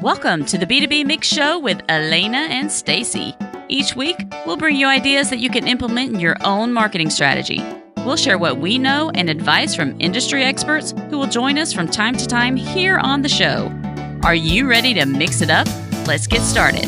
Welcome to the B2B Mix Show with Alanna and Stacy. Each week, we'll bring you ideas that you can implement in your own marketing strategy. We'll share what we know and advice from industry experts who will join us from time to time here on the show. Are you ready to mix it up? Let's get started.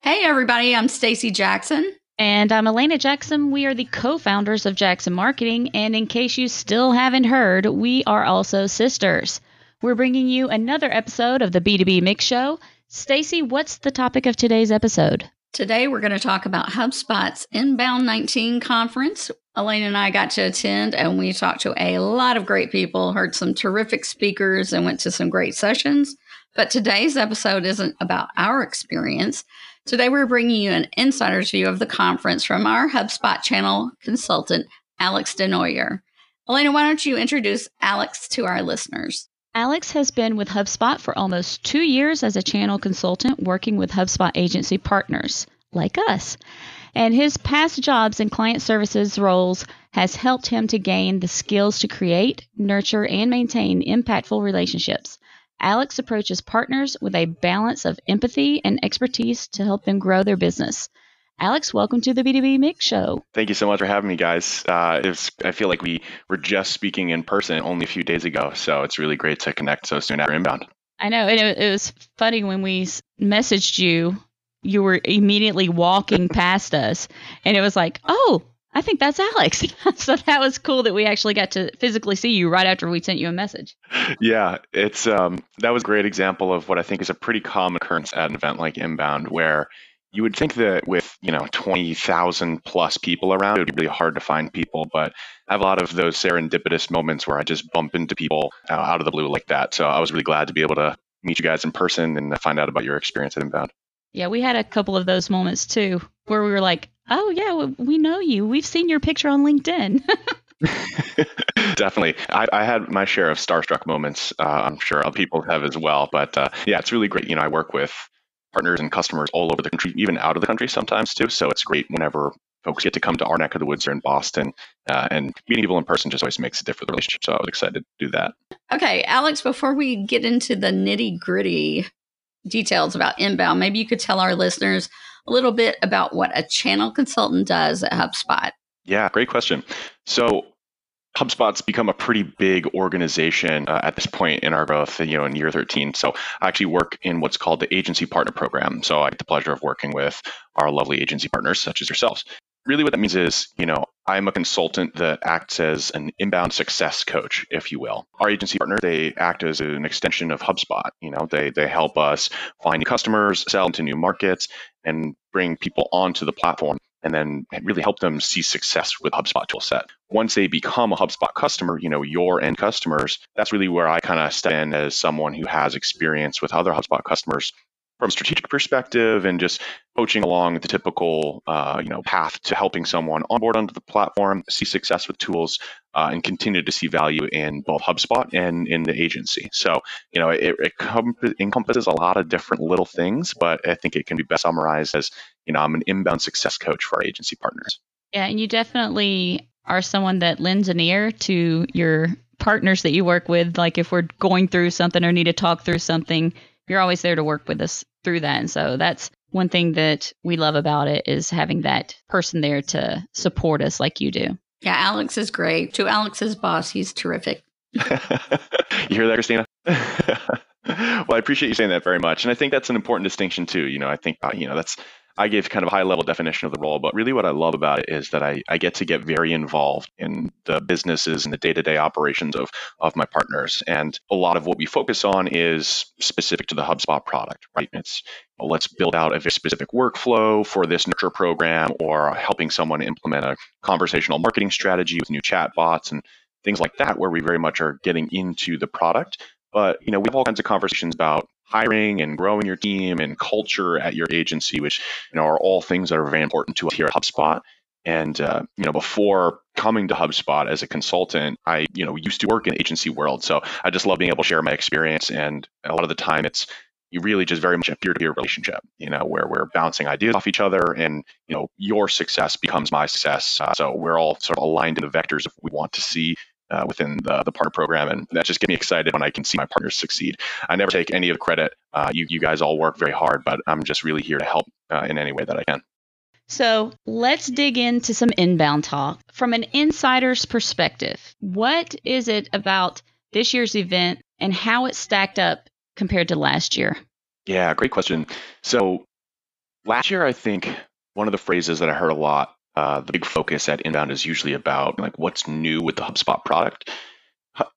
Hey everybody, I'm Stacy Jackson. And I'm Alanna Jackson. We are the co founders of Jackson Marketing. And in case you still haven't heard, we are also sisters. We're bringing you another episode of the B2B Mix Show. Stacy, what's the topic of today's episode? Today we're going to talk about HubSpot's Inbound 19 conference. Alanna and I got to attend and we talked to a lot of great people, heard some terrific speakers, and went to some great sessions. But today's episode isn't about our experience. Today we're bringing you an insider's view of the conference from our HubSpot channel consultant, Alex Desnoyers. Alanna, why don't you introduce Alex to our listeners? Alex has been with HubSpot for almost two years as a channel consultant, working with HubSpot agency partners like us. And his past jobs in client services roles has helped him to gain the skills to create, nurture, and maintain impactful relationships. Alex approaches partners with a balance of empathy and expertise to help them grow their business. Alex, welcome to the B2B Mix Show. Thank you so much for having me, guys. Uh, was, I feel like we were just speaking in person only a few days ago, so it's really great to connect so soon after inbound. I know. It, it was funny when we messaged you, you were immediately walking past us, and it was like, oh, I think that's Alex. so that was cool that we actually got to physically see you right after we sent you a message. Yeah, it's um, that was a great example of what I think is a pretty common occurrence at an event like Inbound, where you would think that with you know 20,000 plus people around, it would be really hard to find people. But I have a lot of those serendipitous moments where I just bump into people uh, out of the blue like that. So I was really glad to be able to meet you guys in person and find out about your experience at Inbound. Yeah, we had a couple of those moments too, where we were like, "Oh yeah, we know you. We've seen your picture on LinkedIn." Definitely. I, I, had my share of starstruck moments. Uh, I'm sure other people have as well. But uh, yeah, it's really great. You know, I work with partners and customers all over the country, even out of the country sometimes too. So it's great whenever folks get to come to our neck of the woods here in Boston, uh, and meeting people in person just always makes a different relationship. So I was excited to do that. Okay, Alex, before we get into the nitty gritty details about inbound, maybe you could tell our listeners a little bit about what a channel consultant does at HubSpot. Yeah, great question. So HubSpot's become a pretty big organization uh, at this point in our growth, you know, in year 13. So I actually work in what's called the agency partner program. So I get the pleasure of working with our lovely agency partners, such as yourselves. Really, what that means is, you know, I'm a consultant that acts as an inbound success coach, if you will. Our agency partner, they act as an extension of HubSpot. You know, they they help us find new customers, sell into new markets, and bring people onto the platform and then really help them see success with HubSpot toolset. Once they become a HubSpot customer, you know, your end customers, that's really where I kind of step in as someone who has experience with other HubSpot customers from a strategic perspective and just coaching along the typical uh, you know path to helping someone onboard onto the platform see success with tools uh, and continue to see value in both hubspot and in the agency so you know it, it encompasses a lot of different little things but i think it can be best summarized as you know i'm an inbound success coach for our agency partners yeah and you definitely are someone that lends an ear to your partners that you work with like if we're going through something or need to talk through something you're always there to work with us through that. And so that's one thing that we love about it is having that person there to support us like you do. Yeah, Alex is great. To Alex's boss, he's terrific. you hear that, Christina? well, I appreciate you saying that very much, and I think that's an important distinction too. You know, I think uh, you know that's I gave kind of a high level definition of the role, but really what I love about it is that I, I get to get very involved in the businesses and the day to day operations of, of my partners. And a lot of what we focus on is specific to the HubSpot product, right? It's well, let's build out a very specific workflow for this nurture program or helping someone implement a conversational marketing strategy with new chat bots and things like that, where we very much are getting into the product. But you know, we have all kinds of conversations about hiring and growing your team and culture at your agency, which you know are all things that are very important to us here at HubSpot. And uh, you know, before coming to HubSpot as a consultant, I you know used to work in agency world, so I just love being able to share my experience. And a lot of the time, it's you really just very much a peer-to-peer relationship, you know, where we're bouncing ideas off each other, and you know, your success becomes my success. Uh, so we're all sort of aligned in the vectors of we want to see uh, within the, the partner program. And that just gets me excited when I can see my partners succeed. I never take any of the credit. Uh, you, you guys all work very hard, but I'm just really here to help uh, in any way that I can. So let's dig into some inbound talk. From an insider's perspective, what is it about this year's event and how it stacked up compared to last year? Yeah, great question. So last year, I think one of the phrases that I heard a lot, uh, the big focus at Inbound is usually about like what's new with the HubSpot product.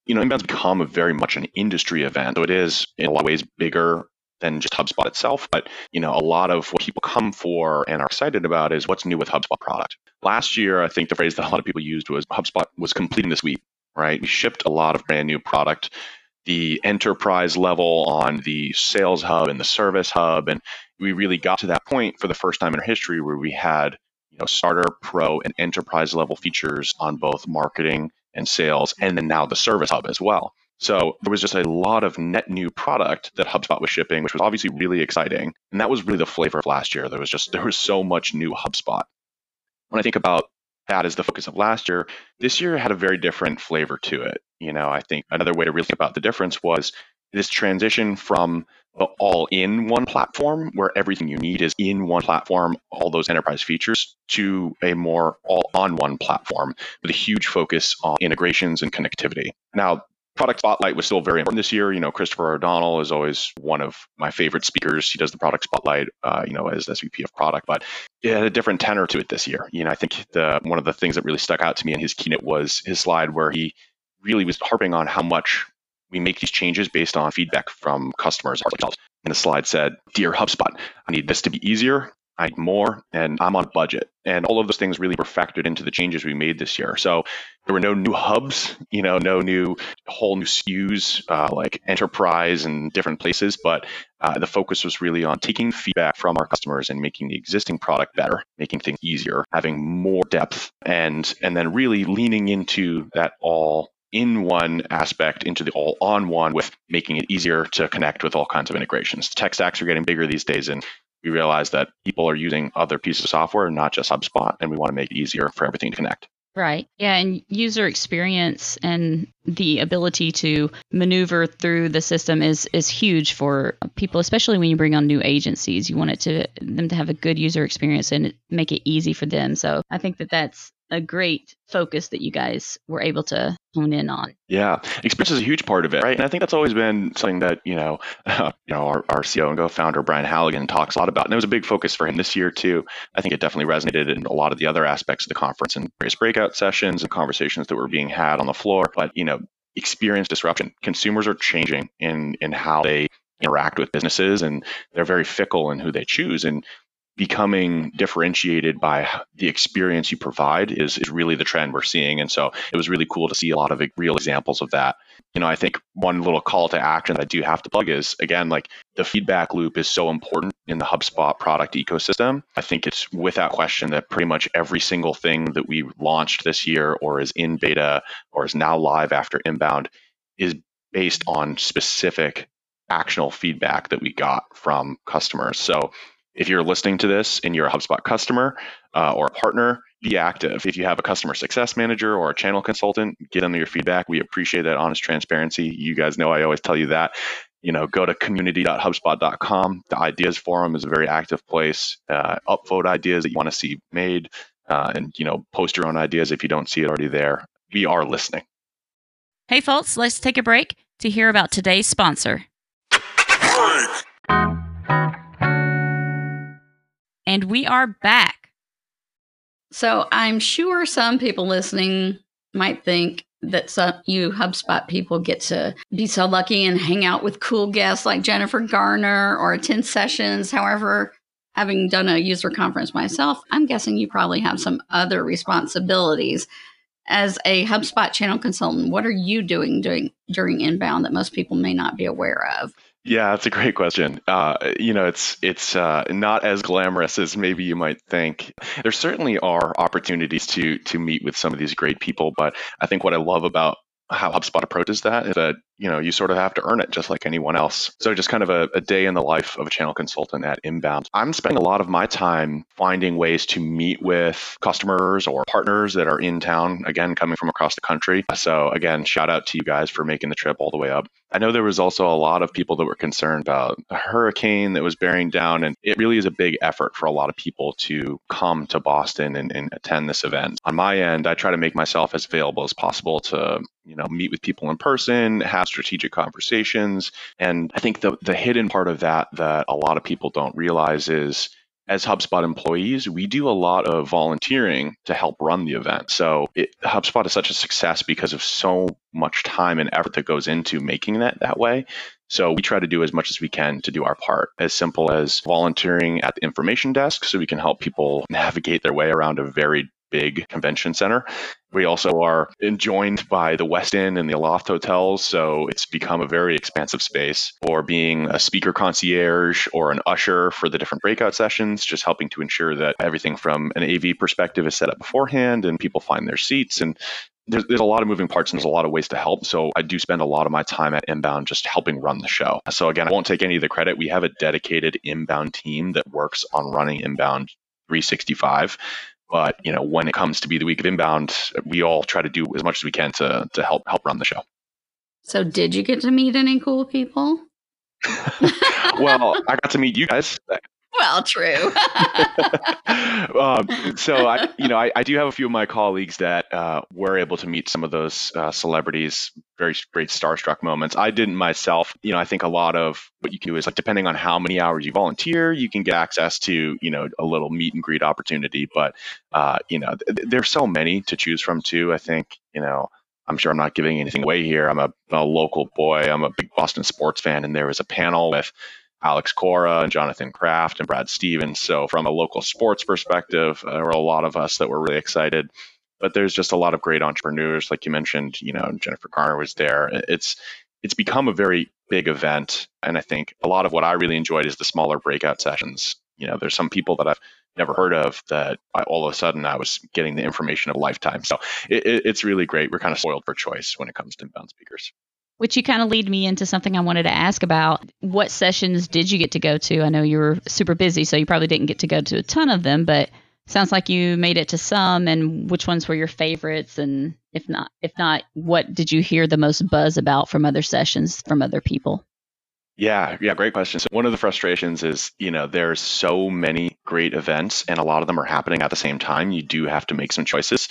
You know, Inbound's become a very much an industry event, so it is in a lot of ways bigger than just HubSpot itself. But you know, a lot of what people come for and are excited about is what's new with HubSpot product. Last year, I think the phrase that a lot of people used was HubSpot was completing the suite. Right, we shipped a lot of brand new product the enterprise level on the sales hub and the service hub and we really got to that point for the first time in our history where we had you know starter pro and enterprise level features on both marketing and sales and then now the service hub as well. So there was just a lot of net new product that hubspot was shipping which was obviously really exciting and that was really the flavor of last year. There was just there was so much new hubspot. When i think about that as the focus of last year this year had a very different flavor to it. You know, I think another way to really think about the difference was this transition from all in one platform where everything you need is in one platform, all those enterprise features, to a more all on one platform with a huge focus on integrations and connectivity. Now, product spotlight was still very important this year. You know, Christopher O'Donnell is always one of my favorite speakers. He does the product spotlight, uh, you know, as SVP of product, but it had a different tenor to it this year. You know, I think the one of the things that really stuck out to me in his keynote was his slide where he really was harping on how much we make these changes based on feedback from customers ourselves. And the slide said, Dear HubSpot, I need this to be easier. I need more, and I'm on budget. And all of those things really were factored into the changes we made this year. So there were no new hubs, you know, no new whole new SKUs uh, like enterprise and different places, but uh, the focus was really on taking feedback from our customers and making the existing product better, making things easier, having more depth, and and then really leaning into that all in one aspect into the all on one with making it easier to connect with all kinds of integrations. The Tech stacks are getting bigger these days, and we realize that people are using other pieces of software, not just HubSpot, and we want to make it easier for everything to connect. Right. Yeah. And user experience and the ability to maneuver through the system is, is huge for people, especially when you bring on new agencies. You want it to them to have a good user experience and make it easy for them. So I think that that's a great focus that you guys were able to hone in on. Yeah, experience is a huge part of it, right? And I think that's always been something that you know, uh, you know, our, our CEO and co-founder Brian Halligan talks a lot about, and it was a big focus for him this year too. I think it definitely resonated in a lot of the other aspects of the conference and various breakout sessions and conversations that were being had on the floor. But you know, experience disruption. Consumers are changing in in how they interact with businesses and they're very fickle in who they choose and becoming differentiated by the experience you provide is, is really the trend we're seeing. And so it was really cool to see a lot of real examples of that. You know, I think one little call to action that I do have to plug is again, like the feedback loop is so important in the HubSpot product ecosystem. I think it's without question that pretty much every single thing that we launched this year or is in beta or is now live after inbound is based on specific actionable feedback that we got from customers. So if you're listening to this and you're a HubSpot customer uh, or a partner, be active. If you have a customer success manager or a channel consultant, get them your feedback. We appreciate that honest transparency. You guys know I always tell you that. You know, go to community.hubspot.com. The ideas forum is a very active place. Uh, upvote ideas that you want to see made, uh, and you know, post your own ideas if you don't see it already there. We are listening. Hey, folks, let's take a break to hear about today's sponsor. And we are back. So I'm sure some people listening might think that some you HubSpot people get to be so lucky and hang out with cool guests like Jennifer Garner or attend sessions. However, having done a user conference myself, I'm guessing you probably have some other responsibilities. As a HubSpot channel consultant, what are you doing during during inbound that most people may not be aware of? Yeah, that's a great question. Uh, you know, it's it's uh, not as glamorous as maybe you might think. There certainly are opportunities to to meet with some of these great people, but I think what I love about how HubSpot approaches that is that you know, you sort of have to earn it just like anyone else. So just kind of a, a day in the life of a channel consultant at Inbound. I'm spending a lot of my time finding ways to meet with customers or partners that are in town, again, coming from across the country. So again, shout out to you guys for making the trip all the way up. I know there was also a lot of people that were concerned about a hurricane that was bearing down, and it really is a big effort for a lot of people to come to Boston and, and attend this event. On my end, I try to make myself as available as possible to you know meet with people in person have strategic conversations and i think the the hidden part of that that a lot of people don't realize is as HubSpot employees, we do a lot of volunteering to help run the event. So it, HubSpot is such a success because of so much time and effort that goes into making that that way. So we try to do as much as we can to do our part, as simple as volunteering at the information desk so we can help people navigate their way around a very big convention center. We also are joined by the Westin and the Aloft hotels, so it's become a very expansive space. Or being a speaker concierge or an usher for the different breakout sessions, just helping to ensure that everything from an AV perspective is set up beforehand and people find their seats. And there's, there's a lot of moving parts and there's a lot of ways to help. So I do spend a lot of my time at Inbound just helping run the show. So again, I won't take any of the credit. We have a dedicated Inbound team that works on running Inbound 365 but you know, when it comes to be the week of inbound, we all try to do as much as we can to to help help run the show. So, did you get to meet any cool people? well, I got to meet you guys. Well, true. um, so I, you know, I, I, do have a few of my colleagues that uh, were able to meet some of those uh, celebrities. Very great starstruck moments. I didn't myself. You know, I think a lot of what you do is like depending on how many hours you volunteer, you can get access to you know a little meet and greet opportunity. But uh, you know, th- there's so many to choose from too. I think you know. I'm sure I'm not giving anything away here. I'm a, a local boy. I'm a big Boston sports fan, and there was a panel with Alex Cora and Jonathan Kraft and Brad Stevens. So, from a local sports perspective, uh, there were a lot of us that were really excited. But there's just a lot of great entrepreneurs, like you mentioned. You know, Jennifer Garner was there. It's it's become a very big event, and I think a lot of what I really enjoyed is the smaller breakout sessions. You know, there's some people that I've never heard of that I, all of a sudden I was getting the information of a lifetime. So it, it, it's really great. We're kind of spoiled for choice when it comes to inbound speakers which you kind of lead me into something I wanted to ask about. What sessions did you get to go to? I know you were super busy, so you probably didn't get to go to a ton of them, but sounds like you made it to some and which ones were your favorites and if not if not what did you hear the most buzz about from other sessions from other people yeah, yeah, great question. So one of the frustrations is, you know, there's so many great events and a lot of them are happening at the same time. You do have to make some choices.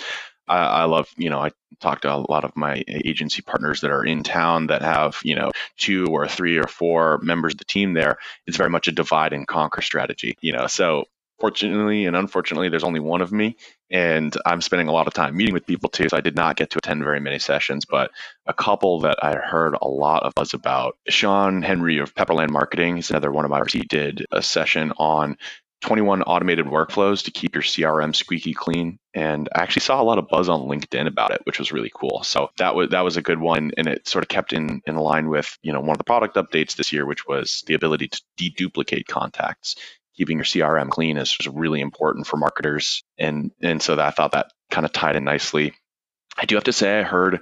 I, I love, you know, I talk to a lot of my agency partners that are in town that have, you know, two or three or four members of the team there. It's very much a divide and conquer strategy, you know. So fortunately and unfortunately, there's only one of me, and I'm spending a lot of time meeting with people too. So I did not get to attend very many sessions, but a couple that I heard a lot of buzz about. Sean Henry of Pepperland Marketing, he's another one of my. He did a session on 21 automated workflows to keep your CRM squeaky clean. And I actually saw a lot of buzz on LinkedIn about it, which was really cool. So that was that was a good one, and it sort of kept in in line with you know one of the product updates this year, which was the ability to deduplicate contacts. Keeping your CRM clean is, really important for marketers, and and so that, I thought that kind of tied in nicely. I do have to say I heard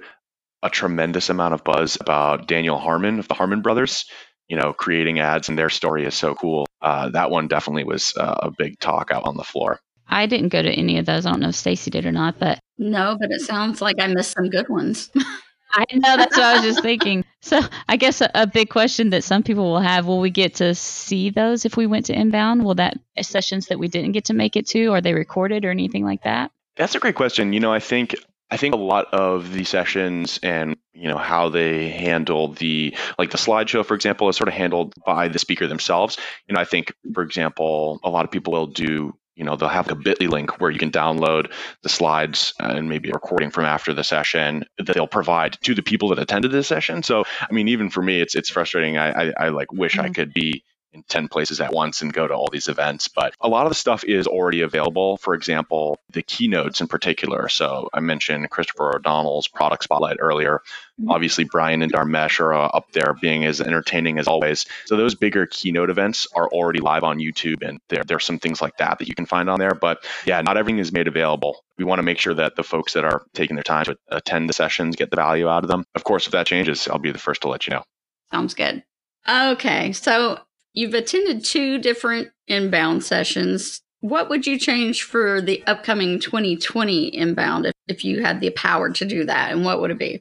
a tremendous amount of buzz about Daniel Harmon of the Harmon Brothers you know, creating ads and their story is so cool. Uh, that one definitely was uh, a big talk out on the floor. I didn't go to any of those. I don't know if Stacy did or not, but no, but it sounds like I missed some good ones. I know that's what I was just thinking. So I guess a, a, big question that some people will have: Will we get to see those if we went to inbound? Will that sessions that we didn't get to make it to, are they recorded or anything like that? That's a great question. You know, I think I think a lot of the sessions and you know how they handle the like the slideshow, for example, is sort of handled by the speaker themselves. You know, I think, for example, a lot of people will do you know they'll have a bitly link where you can download the slides and maybe a recording from after the session that they'll provide to the people that attended the session so i mean even for me it's it's frustrating i i, I like wish mm-hmm. i could be in 10 places at once and go to all these events. But a lot of the stuff is already available. For example, the keynotes in particular. So I mentioned Christopher O'Donnell's product spotlight earlier. Mm-hmm. Obviously, Brian and Dharmesh are uh, up there being as entertaining as always. So those bigger keynote events are already live on YouTube, and there, there are some things like that that you can find on there. But yeah, not everything is made available. We want to make sure that the folks that are taking their time to attend the sessions get the value out of them. Of course, if that changes, I'll be the first to let you know. Sounds good. Okay, so You've attended two different inbound sessions. What would you change for the upcoming 2020 inbound if, if you had the power to do that? And what would it be?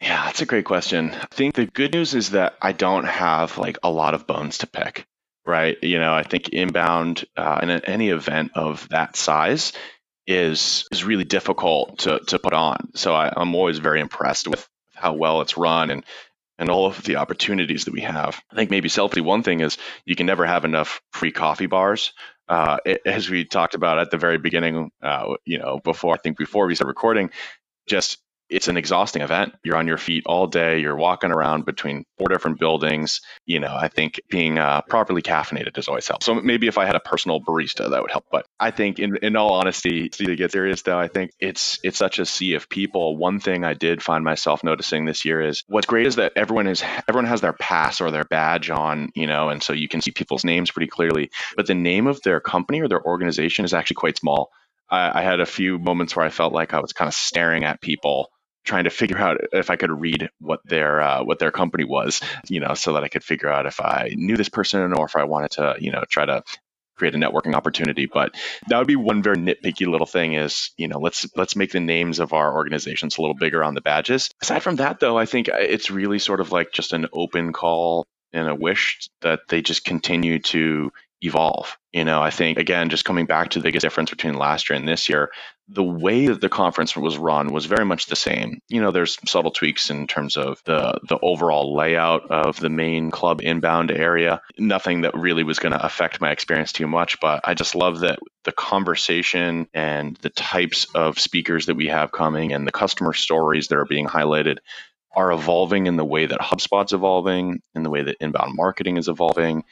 Yeah, that's a great question. I think the good news is that I don't have like a lot of bones to pick, right? You know, I think inbound uh, in any event of that size is is really difficult to to put on. So I, I'm always very impressed with how well it's run and and all of the opportunities that we have. I think maybe selfishly, one thing is you can never have enough free coffee bars. Uh, as we talked about at the very beginning, uh, you know, before I think before we started recording, just it's an exhausting event. You're on your feet all day. You're walking around between four different buildings. You know, I think being uh, properly caffeinated does always help. So maybe if I had a personal barista, that would help. But I think, in, in all honesty, to get serious though, I think it's it's such a sea of people. One thing I did find myself noticing this year is what's great is that everyone is everyone has their pass or their badge on, you know, and so you can see people's names pretty clearly. But the name of their company or their organization is actually quite small. I, I had a few moments where I felt like I was kind of staring at people trying to figure out if I could read what their uh, what their company was, you know, so that I could figure out if I knew this person or if I wanted to, you know, try to create a networking opportunity. But that would be one very nitpicky little thing is, you know, let's let's make the names of our organizations a little bigger on the badges. Aside from that though, I think it's really sort of like just an open call and a wish that they just continue to evolve. You know, I think again, just coming back to the biggest difference between last year and this year, the way that the conference was run was very much the same. You know, there's subtle tweaks in terms of the the overall layout of the main club inbound area. Nothing that really was going to affect my experience too much, but I just love that the conversation and the types of speakers that we have coming and the customer stories that are being highlighted are evolving in the way that HubSpot's evolving, in the way that inbound marketing is evolving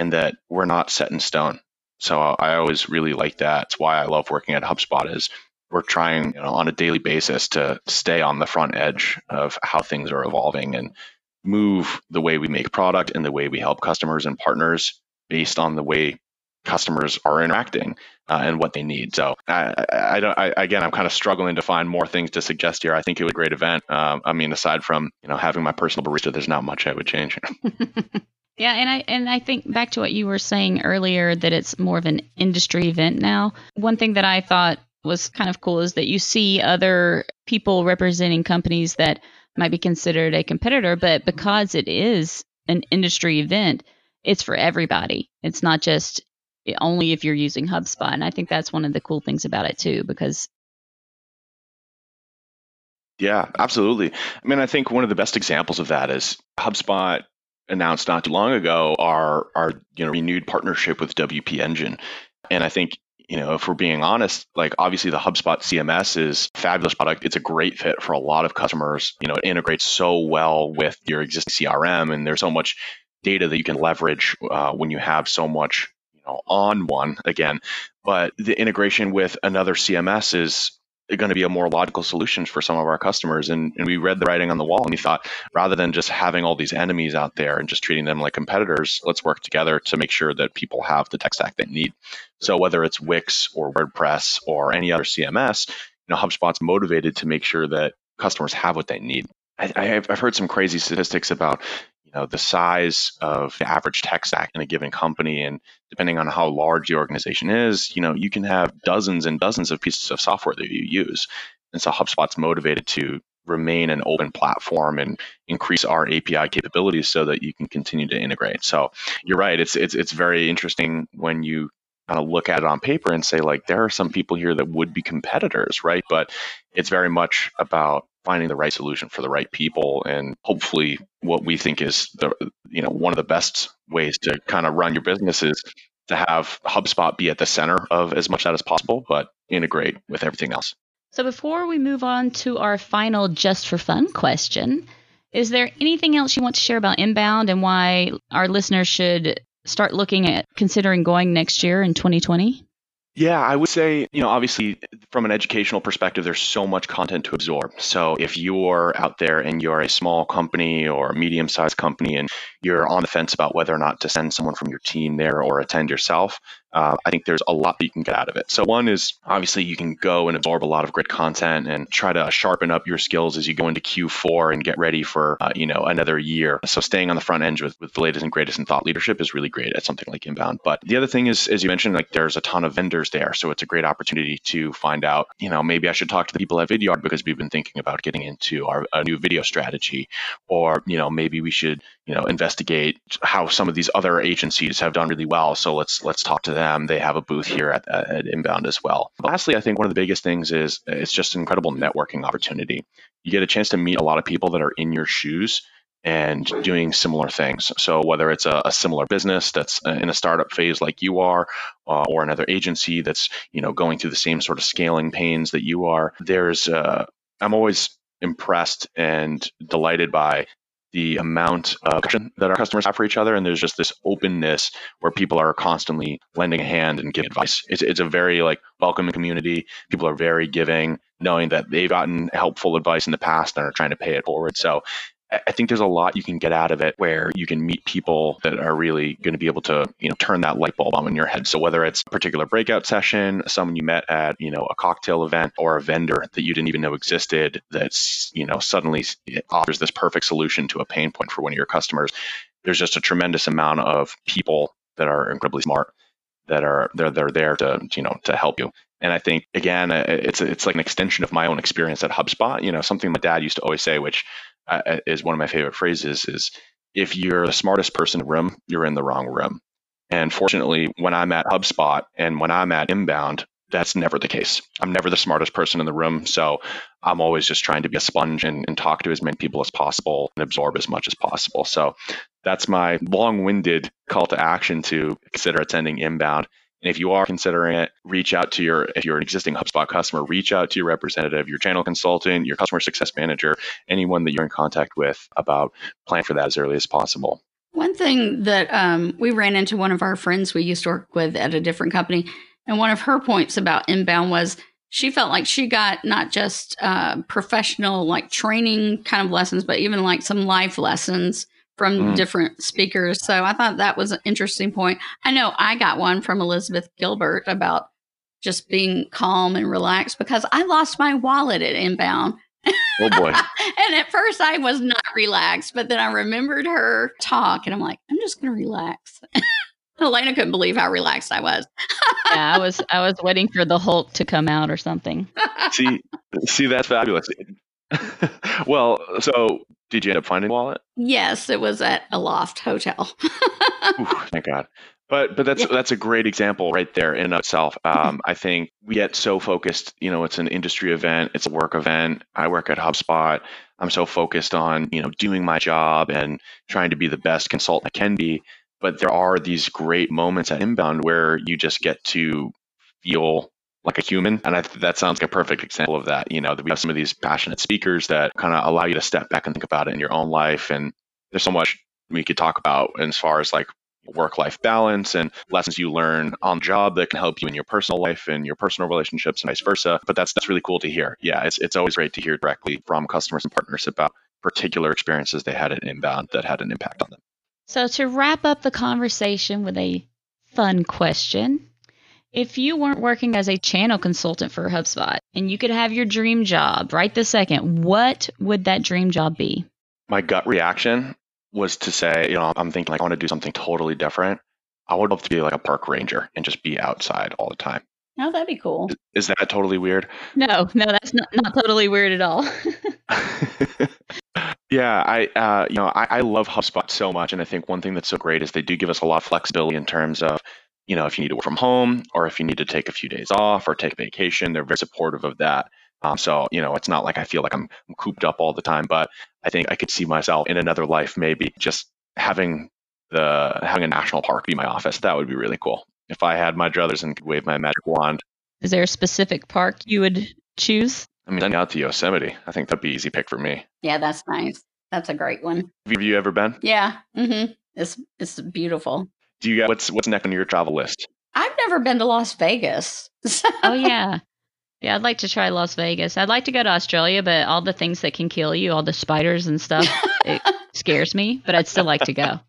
and that we're not set in stone. So I always really like that. It's why I love working at HubSpot is we're trying you know, on a daily basis to stay on the front edge of how things are evolving and move the way we make product and the way we help customers and partners based on the way customers are interacting uh, and what they need. So I, I, don't. I, again, I'm kind of struggling to find more things to suggest here. I think it was a great event. Um, I mean, aside from you know having my personal barista, there's not much I would change. Yeah, and I and I think back to what you were saying earlier that it's more of an industry event now. One thing that I thought was kind of cool is that you see other people representing companies that might be considered a competitor, but because it is an industry event, it's for everybody. It's not just only if you're using HubSpot. And I think that's one of the cool things about it too, because yeah, absolutely. I mean, I think one of the best examples of that is HubSpot announced not too long ago our our you know renewed partnership with WP Engine, and I think you know if we're being honest, like obviously the HubSpot CMS is a fabulous product. It's a great fit for a lot of customers. You know, it integrates so well with your existing CRM, and there's so much data that you can leverage uh, when you have so much you know on one again. But the integration with another CMS is going to be a more logical solution for some of our customers. And, and we read the writing on the wall and we thought, rather than just having all these enemies out there and just treating them like competitors, let's work together to make sure that people have the tech stack they need. So whether it's Wix or WordPress or any other CMS, you know, HubSpot's motivated to make sure that customers have what they need. I, have heard some crazy statistics about you know the size of the average tech stack in a given company and depending on how large the organization is you know you can have dozens and dozens of pieces of software that you use. And so hubspot's motivated to remain an open platform and increase our api capabilities so that you can continue to integrate. So you're right it's it's, it's very interesting when you kind of look at it on paper and say like there are some people here that would be competitors right but it's very much about finding the right solution for the right people and hopefully what we think is the you know one of the best ways to kind of run your business is to have HubSpot be at the center of as much that as possible but integrate with everything else. So before we move on to our final just for fun question, is there anything else you want to share about inbound and why our listeners should start looking at considering going next year in 2020? Yeah, I would say, you know, obviously from an educational perspective, there's so much content to absorb. So if you're out there and you're a small company or a medium sized company and you're on the fence about whether or not to send someone from your team there or attend yourself, uh, I think there's a lot that you can get out of it. So, one is obviously you can go and absorb a lot of great content and try to sharpen up your skills as you go into Q4 and get ready for uh, you know another year. So, staying on the front end with, with the latest and greatest in thought leadership is really great at something like Inbound. But the other thing is, as you mentioned, like there's a ton of vendors there, so it's a great opportunity to find out. You know, maybe I should talk to the people at Vidyard because we've been thinking about getting into our a new video strategy, or you know maybe we should you know investigate how some of these other agencies have done really well. So let's let's talk to them. They have a booth here at, at Inbound as well. Lastly, I think one of the biggest things is it's just an incredible networking opportunity. You get a chance to meet a lot of people that are in your shoes and doing similar things. So whether it's a, a, similar business that's in a startup phase like you are, uh, or another agency that's you know going through the same sort of scaling pains that you are, there's uh, I'm always impressed and delighted by the amount of that our customers have for each other. And there's just this openness where people are constantly lending a hand and giving advice. It's, it's a very like welcoming community. People are very giving, knowing that they've gotten helpful advice in the past and are trying to pay it forward. So I think there's a lot you can get out of it where you can meet people that are really going to be able to, you know, turn that light bulb on in your head. So whether it's a particular breakout session, someone you met at, you know, a cocktail event or a vendor that you didn't even know existed that's, you know, suddenly offers this perfect solution to a pain point for one of your customers. There's just a tremendous amount of people that are incredibly smart that are they're, they're there to, you know, to help you. And I think again, it's it's like an extension of my own experience at HubSpot. You know, something my dad used to always say, which is one of my favorite phrases is if you're the smartest person in the room, you're in the wrong room. And fortunately, when I'm at HubSpot and when I'm at Inbound, that's never the case. I'm never the smartest person in the room. So I'm always just trying to be a sponge and, and talk to as many people as possible and absorb as much as possible. So that's my long winded call to action to consider attending Inbound. And if you are considering it, reach out to your, if you're an existing HubSpot customer, reach out to your representative, your channel consultant, your customer success manager, anyone that you're in contact with about plan for that as early as possible. One thing that um, we ran into one of our friends we used to work with at a different company, and one of her points about inbound was she felt like she got not just uh, professional like training kind of lessons, but even like some life lessons from mm. different speakers. So I thought that was an interesting point. I know I got one from Elizabeth Gilbert about just being calm and relaxed because I lost my wallet at inbound. Oh boy. and at first I was not relaxed, but then I remembered her talk and I'm like, I'm just going to relax. Alanna couldn't believe how relaxed I was. yeah, I was I was waiting for the Hulk to come out or something. see, see that's fabulous. well, so did you end up finding the wallet? Yes, it was at Aloft hotel. Ooh, thank God. But but that's yeah. that's a great example right there in itself. Um, I think we get so focused. You know, it's an industry event, it's a work event. I work at HubSpot. I'm so focused on you know doing my job and trying to be the best consultant I can be. But there are these great moments at Inbound where you just get to feel like a human. And I, that sounds like a perfect example of that. You know, that we have some of these passionate speakers that kind of allow you to step back and think about it in your own life. And there's so much we could talk about as far as like work life balance and lessons you learn on the job that can help you in your personal life and your personal relationships and vice versa. But that's that's really cool to hear. Yeah, it's it's always great to hear directly from customers and partners about particular experiences they had at inbound that had an impact on them. So to wrap up the conversation with a fun question, if you weren't working as a channel consultant for HubSpot and you could have your dream job right this second, what would that dream job be? My gut reaction was to say, you know, I'm thinking like I want to do something totally different. I would love to be like a park ranger and just be outside all the time. Oh, that'd be cool. Is that totally weird? No, no, that's not, not totally weird at all. yeah, I uh, you know I, I love HubSpot so much, and I think one thing that's so great is they do give us a lot of flexibility in terms of you know, if you need to work from home or if you need to take a few days off or take a vacation, they're very supportive of that. Um, so, you know, it's not like I feel like I'm, I'm cooped up all the time, but I think I could see myself in another life, maybe just having the having a national park be my office. That would be really cool. If I had my druthers and could wave my magic wand. Is there a specific park you would choose? I mean, I'm out to Yosemite. I think that'd be easy pick for me. Yeah, that's nice. That's a great one. Have you ever been? Yeah. Mm-hmm. It's it's beautiful. Do you got what's what's next on your travel list? I've never been to Las Vegas. oh yeah. Yeah, I'd like to try Las Vegas. I'd like to go to Australia, but all the things that can kill you, all the spiders and stuff, it scares me, but I'd still like to go.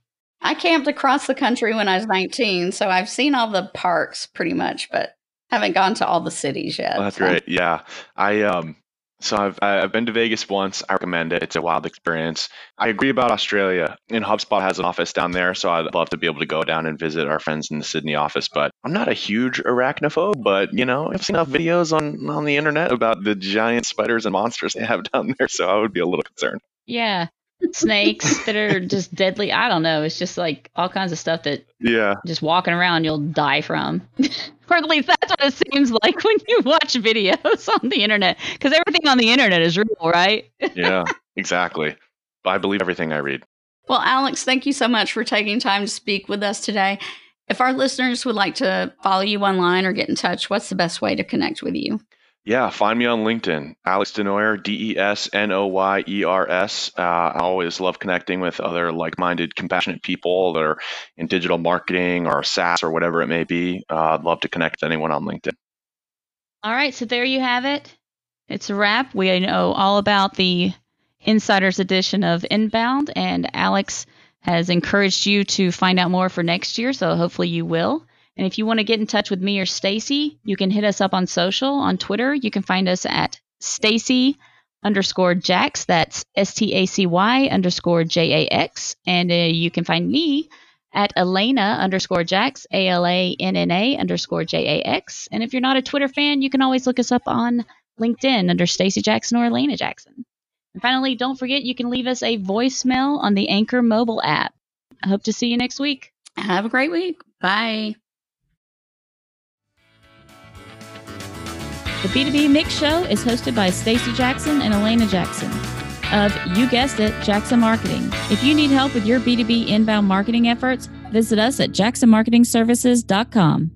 I camped across the country when I was 19, so I've seen all the parks pretty much, but haven't gone to all the cities yet. Well, that's so. great. Yeah. I um so I've I've been to Vegas once. I recommend it. It's a wild experience. I agree about Australia. And HubSpot has an office down there, so I'd love to be able to go down and visit our friends in the Sydney office. But I'm not a huge arachnophobe, but you know, I've seen enough videos on on the internet about the giant spiders and monsters they have down there, so I would be a little concerned. Yeah. Snakes that are just deadly. I don't know. It's just like all kinds of stuff that Yeah. just walking around you'll die from. or at least that's what it seems like when you watch videos on the internet. Because everything on the internet is real, right? Yeah. exactly. I believe everything I read. Well, Alex, thank you so much for taking time to speak with us today. If our listeners would like to follow you online or get in touch, what's the best way to connect with you? Yeah, find me on LinkedIn, Alex Desnoyers, D E S N O Y E R S. Uh, I always love connecting with other like minded, compassionate people that are in digital marketing or SaaS or whatever it may be. Uh, I'd love to connect with anyone on LinkedIn. All right, so there you have it. It's a wrap. We know all about the Insiders edition of Inbound, and Alex has encouraged you to find out more for next year, so hopefully you will. And if you want to get in touch with me or Stacy, you can hit us up on social on Twitter. You can find us at Stacy underscore Jax. That's S T A C Y underscore J A X. And uh, you can find me at Alanna underscore Jax, A L A N N A underscore J A X. And if you're not a Twitter fan, you can always look us up on LinkedIn under Stacy Jackson or Alanna Jackson. And finally, don't forget you can leave us a voicemail on the Anchor mobile app. I hope to see you next week. Have a great week. Bye. The B2B Mix Show is hosted by Stacy Jackson and Alanna Jackson of, you guessed it, Jackson Marketing. If you need help with your B2B inbound marketing efforts, visit us at jacksonmarketingservices.com.